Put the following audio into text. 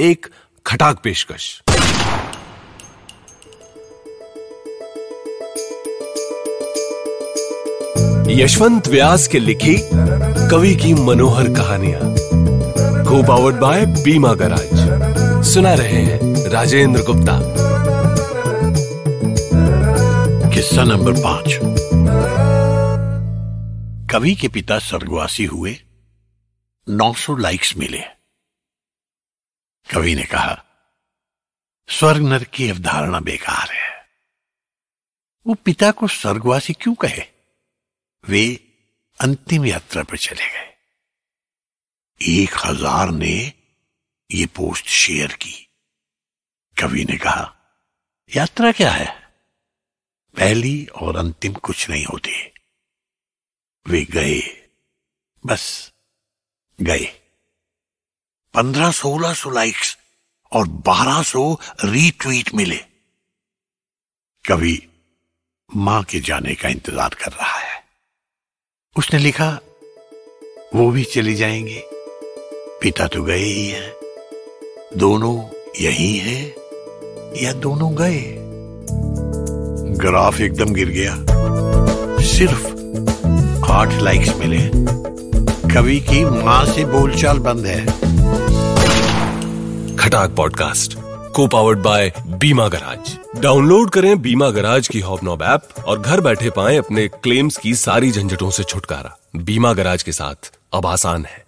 एक खटाक पेशकश। यशवंत व्यास के लिखी कवि की मनोहर कहानियाँ। को पावर्ड बाय बीमा गराज सुना रहे हैं राजेंद्र गुप्ता। किस्सा नंबर पाँच। कवि के पिता स्वर्गवासी हुए। 900 लाइक्स मिले। कवि ने कहा स्वर्ग नर की अवधारणा बेकार है। वो पिता को स्वर्गवासी क्यों कहे? वे अंतिम यात्रा पर चले गए। एक हज़ार ने ये पोस्ट शेयर की। कवि ने कहा, यात्रा क्या है? पहली और अंतिम कुछ नहीं होती। वे गए, बस गए। पंद्रह सोलह सौ लाइक्स और बारह सौ रीट्वीट मिले। कवि माँ के जाने का इंतज़ार कर रहा है। उसने लिखा, वो भी चली जाएँगे। पिता तो गए ही हैं। दोनों यही हैं या दोनों गए? ग्राफ एकदम गिर गया। सिर्फ़ आठ लाइक्स मिले कवि की माँ से बोलचाल बंद है। खटाक पॉडकास्ट को powered by Bima Garaj. Download करें बीमा गराज की हॉबनॉब ऐप और घर बैठे पाएँ अपने क्लेम्स की सारी झंझटों से छुटकारा। बीमा गराज के साथ अब आसान है।